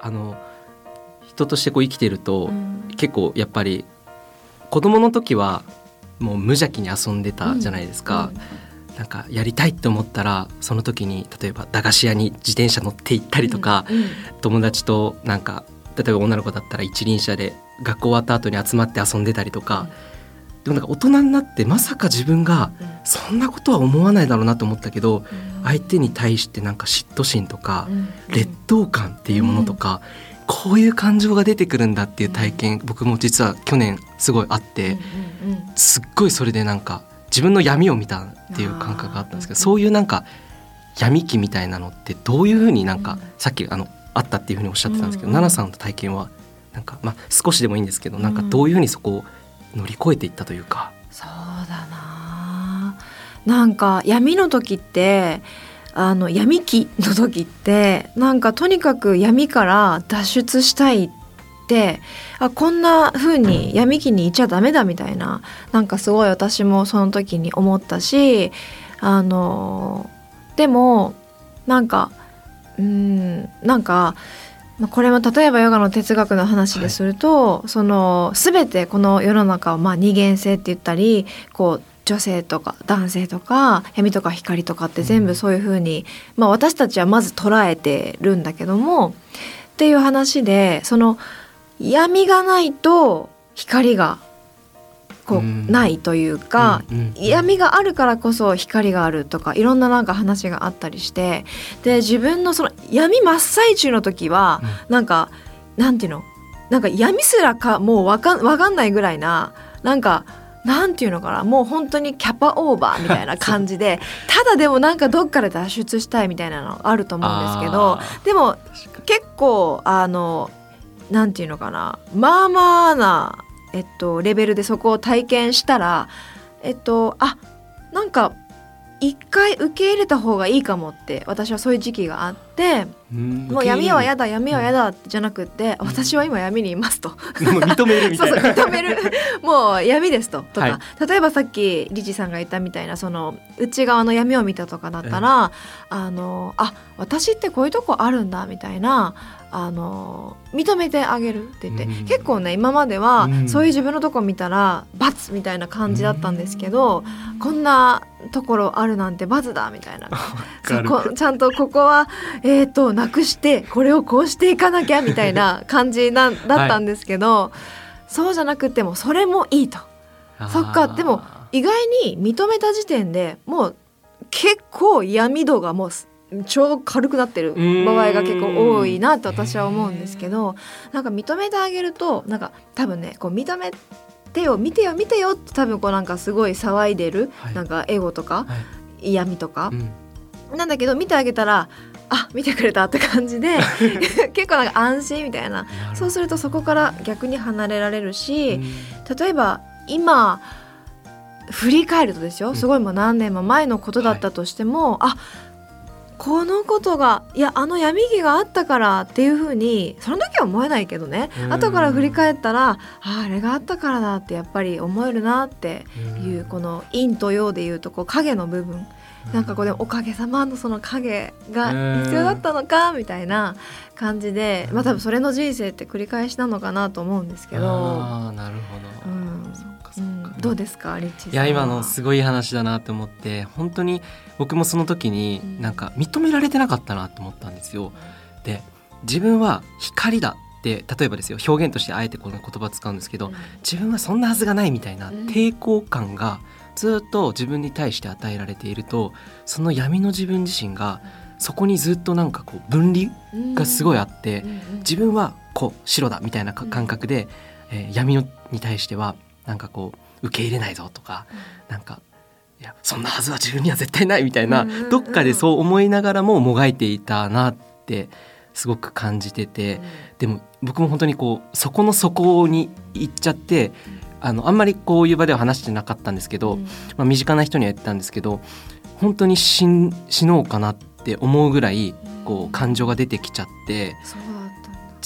あの人としてこう生きてると、うん。結構やっぱり子供の時はもう無邪気に遊んでたじゃないですか、なんかやりたいって思ったらその時に例えば駄菓子屋に自転車乗って行ったりとか、うん。うん。友達となんか例えば女の子だったら一輪車で学校終わった後に集まって遊んでたりとか、でもなんか大人になってまさか自分がそんなことは思わないだろうなと思ったけど相手に対してなんか嫉妬心とかうん。劣等感っていうものとか、こういう感情が出てくるんだっていう体験僕も実は去年すごいあって、すっごいそれでなんか自分の闇を見たっていう感覚があったんですけどそういうなんか闇期みたいなのってどういうふうになんか、うん。さっきあのあったっていうふうにおっしゃってたんですけど、うん。奈々さんの体験はなんかまあ少しでもいいんですけどなんかどういうふうにそこを乗り越えていったというか。そうだななんか闇の時ってあの闇期の時ってなんかとにかく闇から脱出したいってあこんな風に闇期にいちゃダメだみたいななんかすごい私もその時に思ったしあのでもなんかうんなんかまあこれも例えばヨガの哲学の話ですると、その全てこの世の中をまあ二元性って言ったりこう女性とか男性とか闇とか光とかって全部そういう風に、まあ私たちはまず捉えてるんだけどもっていう話でその闇がないと光がこううん。ないというか、闇があるからこそ光があるとかいろんななんか話があったりしてで自分のその闇真っ最中の時は、なんかなんていうの？なんか闇すらかもうわかかんないぐらいななんかなんていうのかな？もう本当にキャパオーバーみたいな感じでただでもなんかどっかで脱出したいみたいなのあると思うんですけどでも結構あのなんていうのかな？まあまあな、えっと、レベルでそこを体験したらえっとあなんか一回受け入れた方がいいかもって私はそういう時期があってもう闇は嫌だ闇は嫌だじゃなくって、うん。私は今闇にいますと。認めるみそうたいな。そう認める。もう闇ですととか、はい。例えばさっきリチさんが言ったみたいなその内側の闇を見たとかだったら、あのあ私ってこういうとこあるんだみたいなあの認めてあげるって言って、うん。結構ね今までは、うん。そういう自分のとこ見たら罰みたいな感じだったんですけど、こんなところあるなんて罰だみたいな。ちゃんとここはえー、となくしてこれをこうしていかなきゃみたいな 感じなだったんですけど、そうじゃなくてもそれもいいと。そっかでも意外に認めた時点でもう結構闇度がもうす超軽くなってる場合が結構多いなって私は思うんですけどなんか認めてあげるとなんか多分ねこう認めてよ見てよ見てよって多分こうなんかすごい騒いでる、はい。なんかエゴとかはい。闇とかう、ん。なんだけど見てあげたらあ見てくれたって感じで 結構なんか安心みたいな。そうするとそこから逆に離れられるし、例えば今振り返るとですよん。すごいもう何年も前のことだったとしても、あこのことがいやあの闇気があったからっていうふうにその時は思えないけどねうん。後から振り返ったらああれがあったからだってやっぱり思えるなっていうこの陰と陽でいうとこう影の部分なんかこうでもおかげさまのその影が必要だったのかみたいな感じでまあ多分それの人生って繰り返しなのかなと思うんですけど、ああなるほど、うん。そっかうそっか、ん、どうですかリッチーさんいや今のすごい話だなと思って本当に僕もその時にうん。なんか認められてなかったなと思ったんですよ。で自分は光だって例えばですよ表現としてあえてこの言葉使うんですけど、自分はそんなはずがないみたいなうん。抵抗感がずっと自分に対して与えられているとその闇の自分自身がそこにずっとなんかこう分離がすごいあって、自分はこう白だみたいな感覚で、えー闇のに対してはなんかこう受け入れないぞとか、なんかいやそんなはずは自分には絶対ないみたいな、うんうんうんどっかでそう思いながらももがいていたなってすごく感じてて、でも僕も本当にこうそこの底に行っちゃってあのあんまりこういう場では話してなかったんですけど、まあ、身近な人には言ったんですけど本当に死ん死のうかなって思うぐらいこう感情が出てきちゃって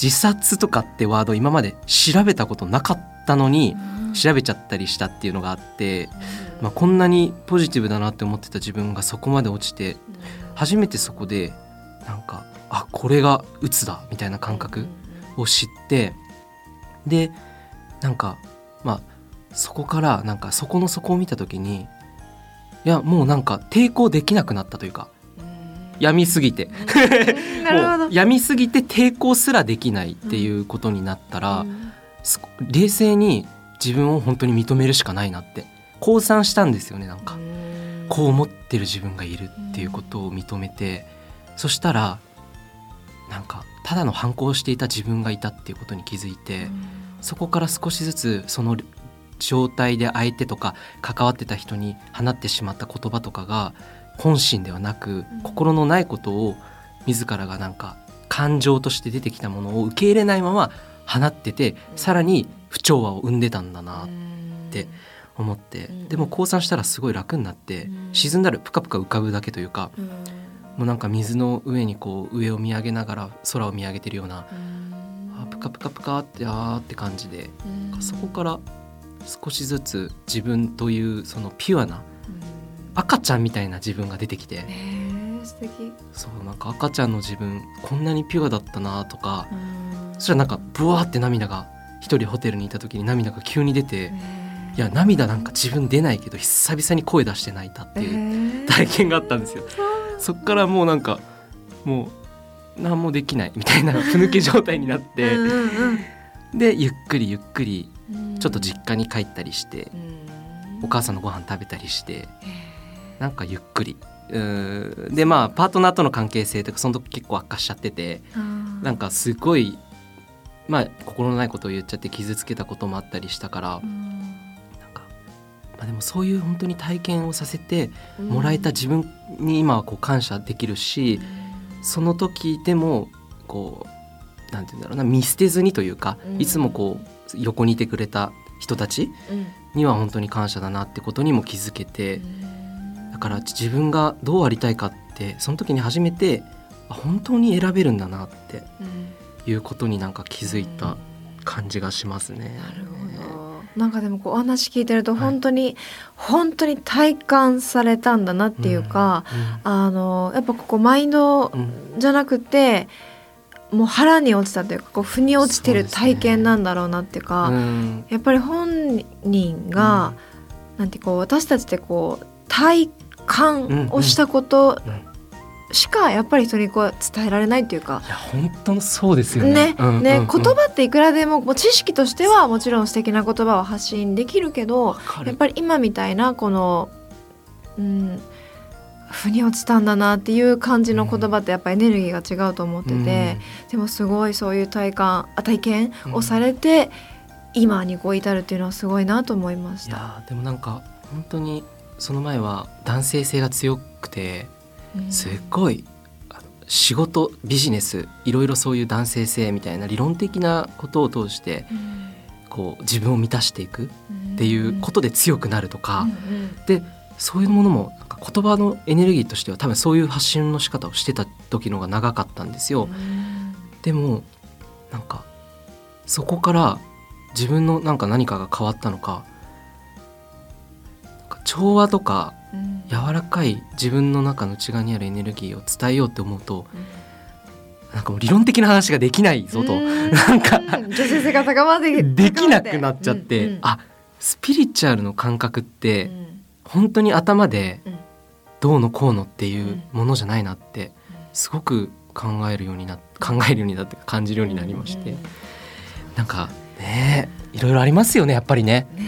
自殺とかってワード今まで調べたことなかったのに調べちゃったりしたっていうのがあって、まあ、こんなにポジティブだなって思ってた自分がそこまで落ちて初めてそこでなんかああこれがうつだみたいな感覚を知ってでなんかまあそこからなんかそこの底を見た時にいやもうなんか抵抗できなくなったというか病みすぎて。なるほど。もう病みすぎて抵抗すらできないっていうことになったら、すこ冷静に自分を本当に認めるしかないなって降参したんですよねなんか、こう思ってる自分がいるっていうことを認めて、そしたらなんかただの反抗していた自分がいたっていうことに気づいて、そこから少しずつその状態で相手とか関わってた人に放ってしまった言葉とかが本心ではなく、心のないことを自らがなんか感情として出てきたものを受け入れないまま放っててさらに不調和を生んでたんだなって思って、うん。でも降参したらすごい楽になって、うん。沈んだらプカプカ浮かぶだけというか、もうなんか水の上にこう上を見上げながら空を見上げてるような、あプカプカプカってあーって感じで、そこから少しずつ自分というそのピュアな赤ちゃんみたいな自分が出てきて、素敵。そうなんか赤ちゃんの自分こんなにピュアだったなとか、そしたらなんかブワーって涙が一人ホテルにいた時に涙が急に出て、いや涙なんか自分出ないけど久々に声出して泣いたっていう体験があったんですよ。そっからもうなんかもう何もできないみたいな ふぬけ状態になって、でゆっくりゆっくりちょっと実家に帰ったりして、お母さんのご飯食べたりしてなんかゆっくり。でまあパートナーとの関係性とかその時結構悪化しちゃっててなんかすごいまあ心のないことを言っちゃって傷つけたこともあったりしたから、なんか、まあ、でもそういう本当に体験をさせてもらえた自分に今はこう感謝できるし、その時でもこうなんて言うんだろうな見捨てずにというか、うん。いつもこう横にいてくれた人たちには本当に感謝だなってことにも気づけて、だから自分がどうありたいかってその時に初めてあ本当に選べるんだなっていうことになんか気づいた感じがしますね。なるほどなんかでもこうお話聞いてるとはい。本当に、本当に体感されたんだなっていうか、あのやっぱここマインドうん。うんじゃなくてもう腹に落ちたというかこう腑に落ちてる体験なんだろうなっていうかうん。やっぱり本人が、なんてこう私たちってこう体感をしたことうんしかやっぱり人にこう伝えられないっていうか。いや本当そうですよね。ねうんうんうんね、言葉っていくらでももう知識としてはもちろん素敵な言葉を発信できるけどやっぱり今みたいなこのうん腑に落ちたんだなっていう感じの言葉ってやっぱエネルギーが違うと思ってて、でもすごいそういう体感あ体験をされて、今にこう至るっていうのはすごいなと思いましいた。でもなんか本当にその前は男性性が強くてうんすっごい仕事ビジネスいろいろそういう男性性みたいな理論的なことを通してこう自分を満たしていくっていうことで強くなるとか、でそういうものもなんか言葉のエネルギーとしては多分そういう発信の仕方をしてた時のが長かったんですよ。でもなんかそこから自分のなんか何かが変わったのか調和とか柔らかい自分の中の内側にあるエネルギーを伝えようって思うとなんかもう理論的な話ができないぞと。なんか女性性が高まってできなくなっちゃって、うん。うんあスピリチュアルの感覚ってうん。本当に頭でうん。どうのこうのっていうものじゃないなってすごく考えるようにな考えるようになって感じるようになりまして、うん。なんかねいろいろありますよねやっぱりね。ねえ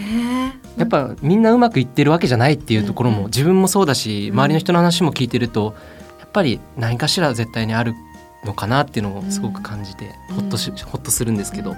やっぱみんなうまくいってるわけじゃないっていうところも自分もそうだしうん。周りの人の話も聞いてるとやっぱり何かしら絶対にあるのかなっていうのをすごく感じてうん。ほっとしほっとするんですけど